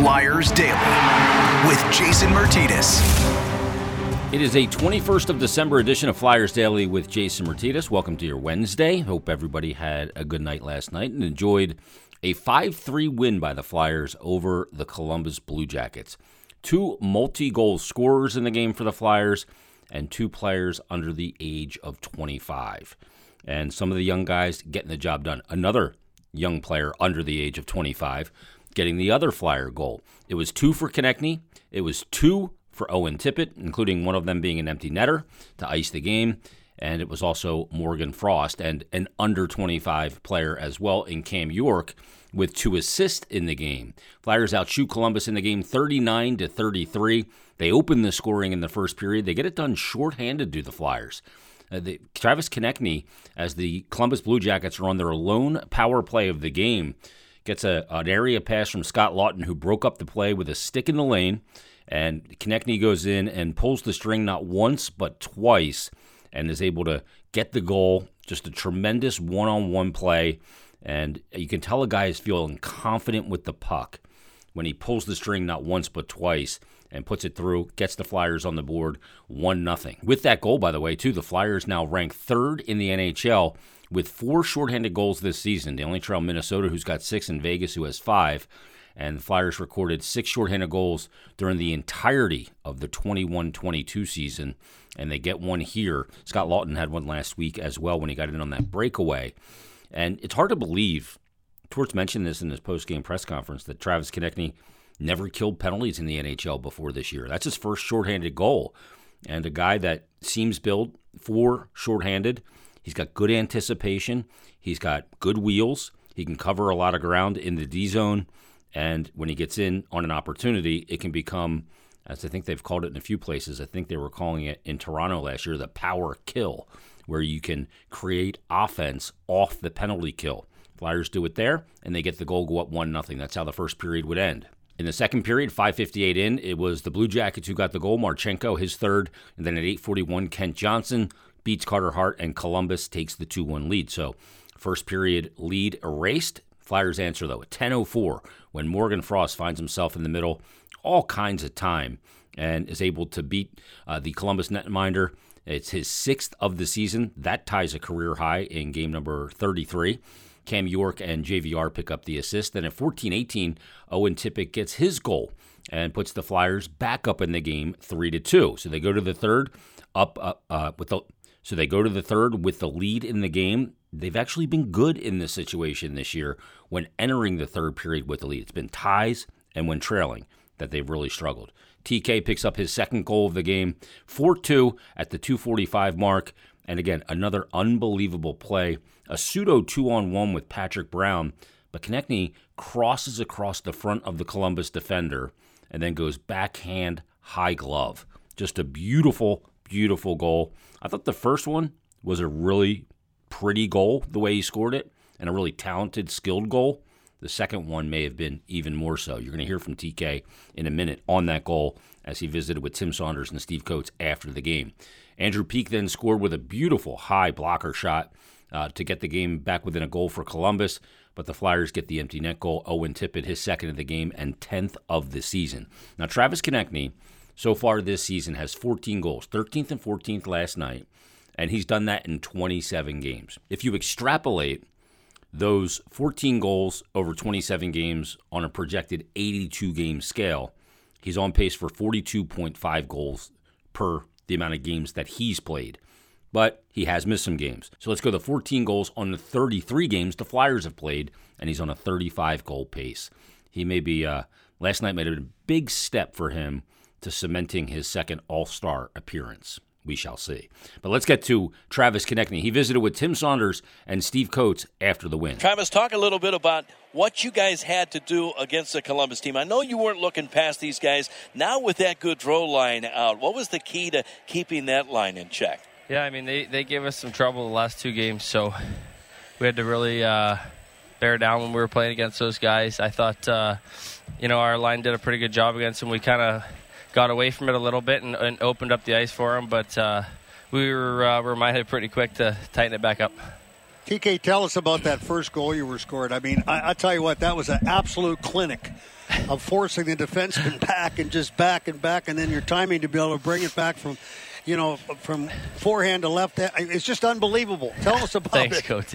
Flyers Daily with Jason Myrtetus. It is a 21st of December edition of Flyers Daily with Jason Myrtetus. Welcome to your Wednesday. Hope everybody had a good night last night and enjoyed a 5 3 win by the Flyers over the Columbus Blue Jackets. Two multi goal scorers in the game for the Flyers and two players under the age of 25. And some of the young guys getting the job done. Another young player under the age of 25 getting the other Flyer goal. It was two for Konecny. It was two for Owen Tippett, including one of them being an empty netter to ice the game. And it was also Morgan Frost and an under 25 player as well in Cam York with two assists in the game. Flyers outshoot Columbus in the game 39 to 33. They open the scoring in the first period. They get it done shorthanded to the Flyers. Uh, the, Travis Konecny, as the Columbus Blue Jackets are on their lone power play of the game, gets a, an area pass from Scott Laughton, who broke up the play with a stick in the lane. And Konecny goes in and pulls the string not once, but twice, and is able to get the goal. Just a tremendous one on one play. And you can tell a guy is feeling confident with the puck when he pulls the string not once, but twice and puts it through, gets the Flyers on the board, 1 nothing. With that goal, by the way, too, the Flyers now rank third in the NHL with four shorthanded goals this season. They only trail Minnesota, who's got six, and Vegas, who has five. And the Flyers recorded six shorthanded goals during the entirety of the 21 22 season. And they get one here. Scott Laughton had one last week as well when he got in on that breakaway. And it's hard to believe, Torts mentioned this in his post game press conference, that Travis Konecny never killed penalties in the NHL before this year. That's his first shorthanded goal. And a guy that seems built for shorthanded He's got good anticipation. He's got good wheels. He can cover a lot of ground in the D zone. And when he gets in on an opportunity, it can become, as I think they've called it in a few places, I think they were calling it in Toronto last year, the power kill, where you can create offense off the penalty kill. Flyers do it there, and they get the goal go up 1 0. That's how the first period would end. In the second period, 5:58 in, it was the Blue Jackets who got the goal. Marchenko, his third, and then at 8:41, Kent Johnson beats Carter Hart, and Columbus takes the 2 1 lead. So, first period lead erased. Flyers answer, though, at 10.04 when Morgan Frost finds himself in the middle, all kinds of time, and is able to beat uh, the Columbus netminder. It's his sixth of the season. That ties a career high in game number 33. Cam York and JVR pick up the assist. Then at 14 18, Owen Tippett gets his goal and puts the Flyers back up in the game 3 to 2. So they go to the third up uh, uh, with the so they go to the third with the lead in the game. They've actually been good in this situation this year when entering the third period with the lead. It's been ties and when trailing that they've really struggled. TK picks up his second goal of the game, 4 2 at the 245 mark. And again, another unbelievable play. A pseudo two on one with Patrick Brown. But Konecny crosses across the front of the Columbus defender and then goes backhand high glove. Just a beautiful, beautiful goal. I thought the first one was a really pretty goal, the way he scored it, and a really talented, skilled goal. The second one may have been even more so. You're going to hear from TK in a minute on that goal as he visited with Tim Saunders and Steve Coates after the game. Andrew Peeke then scored with a beautiful high blocker shot uh, to get the game back within a goal for Columbus, but the Flyers get the empty net goal. Owen Tippett, his second of the game and 10th of the season. Now, Travis Konecny so far this season has 14 goals, 13th and 14th last night, and he's done that in 27 games. If you extrapolate those 14 goals over 27 games on a projected 82 game scale, he's on pace for 42.5 goals per the amount of games that he's played. But he has missed some games. So let's go to 14 goals on the 33 games the Flyers have played, and he's on a 35 goal pace. He may be, uh, last night might have been a big step for him to cementing his second All Star appearance. We shall see. But let's get to Travis Konecny. He visited with Tim Saunders and Steve Coates after the win. Travis, talk a little bit about what you guys had to do against the Columbus team. I know you weren't looking past these guys. Now with that Gaudreau line out, what was the key to keeping that line in check? Yeah, I mean they, they gave us some trouble the last two games, so we had to really uh, bear down when we were playing against those guys. I thought, uh, you know, our line did a pretty good job against them. We kind of got away from it a little bit and, and opened up the ice for him. but uh, we were uh, reminded pretty quick to tighten it back up. TK, tell us about that first goal you were scored. I mean, I, I tell you what, that was an absolute clinic of forcing the defenseman back and just back and back, and then your timing to be able to bring it back from you know, from forehand to left. It's just unbelievable. Tell us about Thanks, it. Thanks.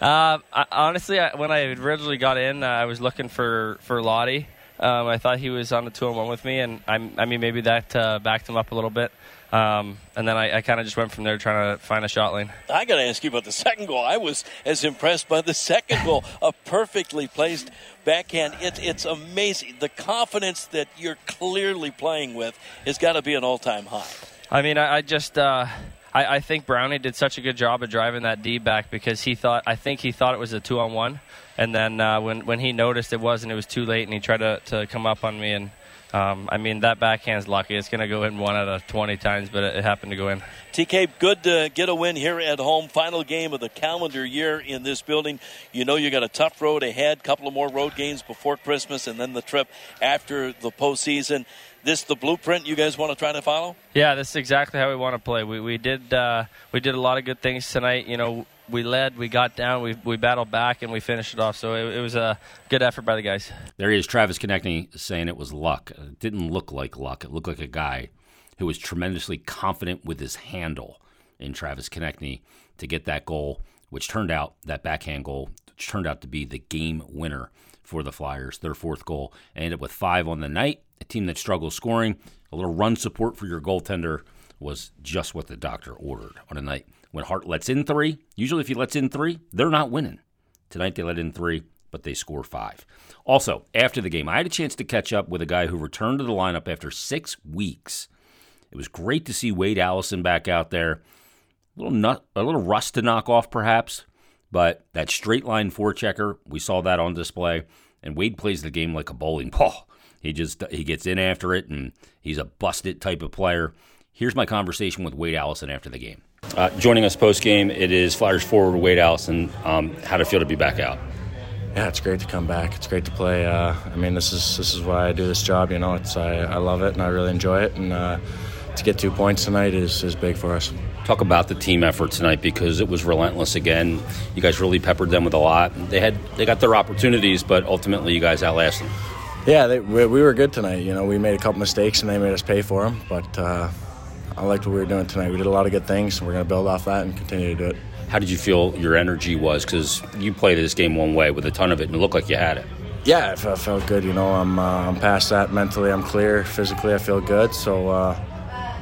Uh, I, honestly, I, when I originally got in, uh, I was looking for for Lottie. Um, I thought he was on the two on one with me, and I, I mean maybe that uh, backed him up a little bit. Um, and then I, I kind of just went from there trying to find a shot lane. I got to ask you about the second goal. I was as impressed by the second goal, a perfectly placed backhand. It, it's amazing. The confidence that you're clearly playing with has got to be an all time high. I mean, I, I just. Uh, I, I, think Brownie did such a good job of driving that D back because he thought I think he thought it was a two on one, and then uh, when when he noticed it wasn't, it was too late, and he tried to, to come up on me and um, I mean, that backhand's lucky. It's going to go in one out of 20 times, but it, it, happened to go in. TK, good to get a win here at home. Final game of the calendar year in this building. You know you got a tough road ahead, couple of more road games before Christmas, and then the trip after the postseason. This the blueprint you guys want to try to follow? Yeah, this is exactly how we want to play. We, we did uh, we did a lot of good things tonight. You know, we led, we got down, we, we battled back, and we finished it off. So it, it was a good effort by the guys. There he is, Travis Konecny, saying it was luck. It didn't look like luck. It looked like a guy who was tremendously confident with his handle in Travis Konecny to get that goal, which turned out, that backhand goal, which turned out to be the game winner for the Flyers, their fourth goal. ended up with five on the night, a team that struggles scoring. A little run support for your goaltender was just what the doctor ordered on a night when Hart lets in three, usually if he lets in three, they're not winning. Tonight they let in three, but they score five. Also, after the game, I had a chance to catch up with a guy who returned to the lineup after six weeks. It was great to see Wade Allison back out there. A little nut, a little rust to knock off, perhaps, but that straight line forechecker, we saw that on display. And Wade plays the game like a bowling ball. He just he gets in after it, and he's a busted type of player. Here's my conversation with Wade Allison after the game. Uh, joining us post game, it is Flyers forward Wade Allison. Um, how to feel to be back out? Yeah, it's great to come back. It's great to play. Uh, I mean, this is this is why I do this job. You know, it's I, I love it and I really enjoy it. And uh, to get two points tonight is, is big for us. Talk about the team effort tonight because it was relentless again. You guys really peppered them with a lot. They had they got their opportunities, but ultimately you guys outlasted them. Yeah, they, we, we, were good tonight. You know, we made a couple mistakes and they made us pay for them, but uh, I liked what we were doing tonight. We did a lot of good things, and we're going to build off that and continue to do it. How did you feel your energy was? Because you played this game one way with a ton of it, and it looked like you had it. Yeah, it felt good. You know, I'm uh, I'm past that mentally. I'm clear. Physically, I feel good. So uh,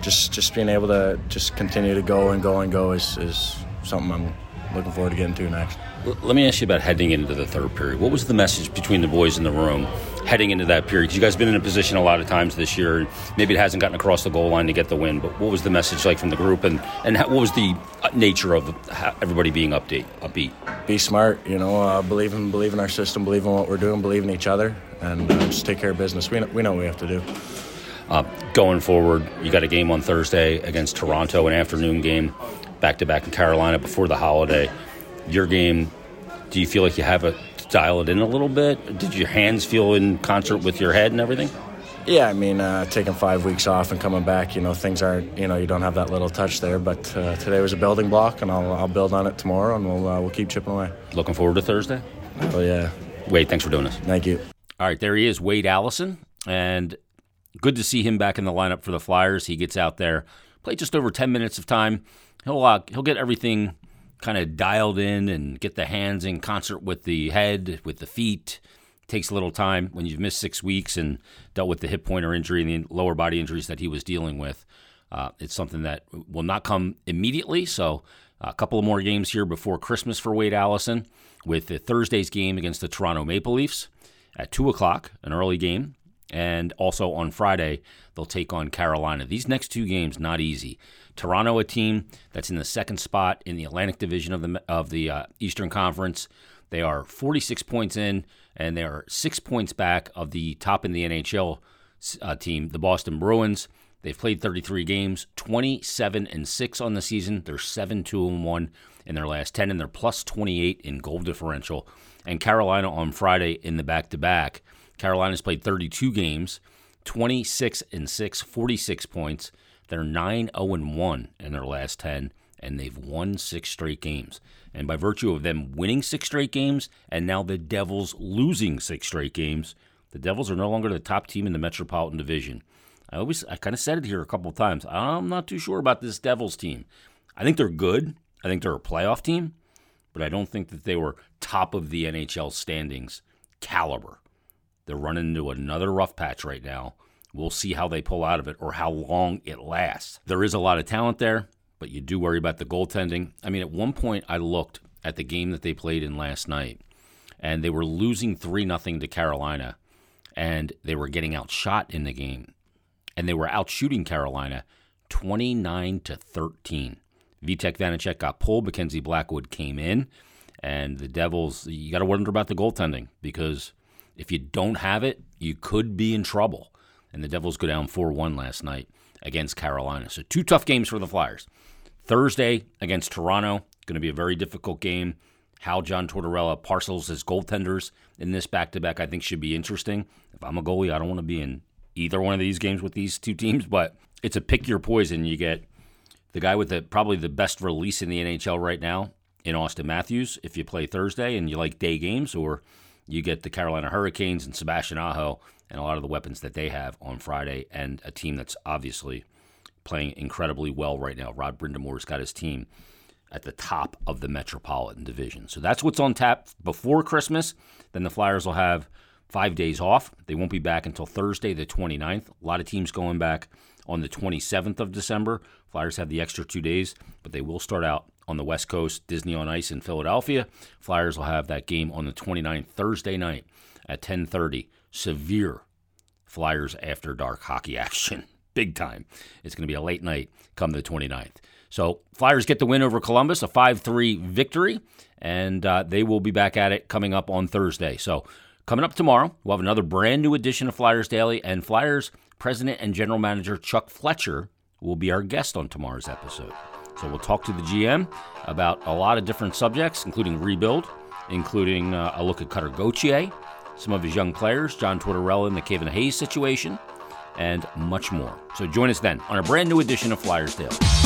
just just being able to just continue to go and go and go is, is something I'm looking forward to getting to next. Let me ask you about heading into the third period. What was the message between the boys in the room heading into that period? Because you guys have been in a position a lot of times this year. Maybe it hasn't gotten across the goal line to get the win, but what was the message like from the group, and and what was the uh, nature of everybody being update upbeat? Be smart, you know. Uh, believe in believe in our system, believe in what we're doing, believe in each other, and uh, just take care of business. We know, we know what we have to do. Uh, going forward, you got a game on Thursday against Toronto, an afternoon game, back to back in Carolina before the holiday your game, do you feel like you have it dial it in a little bit? Did your hands feel in concert with your head and everything? Yeah, I mean, uh, taking five weeks off and coming back, you know, things aren't, you know, you don't have that little touch there. But uh, today was a building block, and I'll, I'll build on it tomorrow, and we'll uh, we'll keep chipping away. Looking forward to Thursday. Oh yeah. Wade, thanks for doing this. Thank you. All right, there he is, Wade Allison, and good to see him back in the lineup for the Flyers. He gets out there, play just over ten minutes of time. He'll uh, he'll get everything kind of dialed in and get the hands in concert with the head, with the feet. It takes a little time when you've missed six weeks and dealt with the hip pointer injury and the lower body injuries that he was dealing with. Uh, it's something that will not come immediately. So, a couple of more games here before Christmas for Wade Allison with the Thursday's game against the Toronto Maple Leafs at 2 o'clock, an early game. And also on Friday, they'll take on Carolina. These next two games, not easy. Toronto, a team that's in the second spot in the Atlantic Division of the of the uh, Eastern Conference. They are 46 points in, and they are six points back of the top in the NHL uh, team, the Boston Bruins. They've played 33 games, 27 and six on the season. They're seven two and one in their last 10, and they're plus 28 in goal differential. And Carolina on Friday in the back to back. Carolina's played 32 games, 26 and 6, 46 points. They're 9 0 1 in their last 10, and they've won six straight games. And by virtue of them winning six straight games, and now the Devils losing six straight games, The Devils are no longer the top team in the Metropolitan Division. I always, I kind of said it here a couple of times. I'm not too sure about this Devils team. I think they're good. I think they're a playoff team, but I don't think that they were top of the NHL standings caliber. They're running into another rough patch right now. We'll see how they pull out of it or how long it lasts. There is a lot of talent there, but you do worry about the goaltending. I mean, at one point, I looked at the game that they played in last night, and they were losing 3 0 to Carolina, and they were getting outshot in the game. And they were outshooting Carolina 29 to 13. Vitek Vanecek got pulled. Mackenzie Blackwood came in. And the Devils, you got to wonder about the goaltending because if you don't have it, you could be in trouble. And the Devils go down 4 1 last night against Carolina. So, two tough games for the Flyers. Thursday against Toronto, going to be a very difficult game. How John Tortorella parcels his goaltenders in this back to back, I think, should be interesting. If I'm a goalie, I don't want to be in either one of these games with these two teams, but it's a pick your poison. You get the guy with the probably the best release in the NHL right now in Auston Matthews if you play Thursday and you like day games, or you get the Carolina Hurricanes and Sebastian Aho and a lot of the weapons that they have on Friday, and a team that's obviously playing incredibly well right now. Rod Brind'Amour's got his team at the top of the Metropolitan Division. So that's what's on tap before Christmas. Then the Flyers will have five days off. They won't be back until Thursday, the 29th. A lot of teams going back on the 27th of December. Flyers have the extra two days, but they will start out on the West Coast, Disney on Ice in Philadelphia. Flyers will have that game on the 29th, Thursday night at 10:30. Severe Flyers after dark hockey action. Big time. It's going to be a late night come the 29th. So Flyers get the win over Columbus, a 5-3 victory, and uh, they will be back at it coming up on Thursday. So coming up tomorrow, we'll have another brand new edition of Flyers Daily, and Flyers president and general manager Chuck Fletcher will be our guest on tomorrow's episode. So we'll talk to the GM about a lot of different subjects, including rebuild, including uh, a look at Cutter Gauthier, some of his young players, John Tortorella in the Kevin Hayes situation, and much more. So join us then on a brand new edition of Flyers Daily.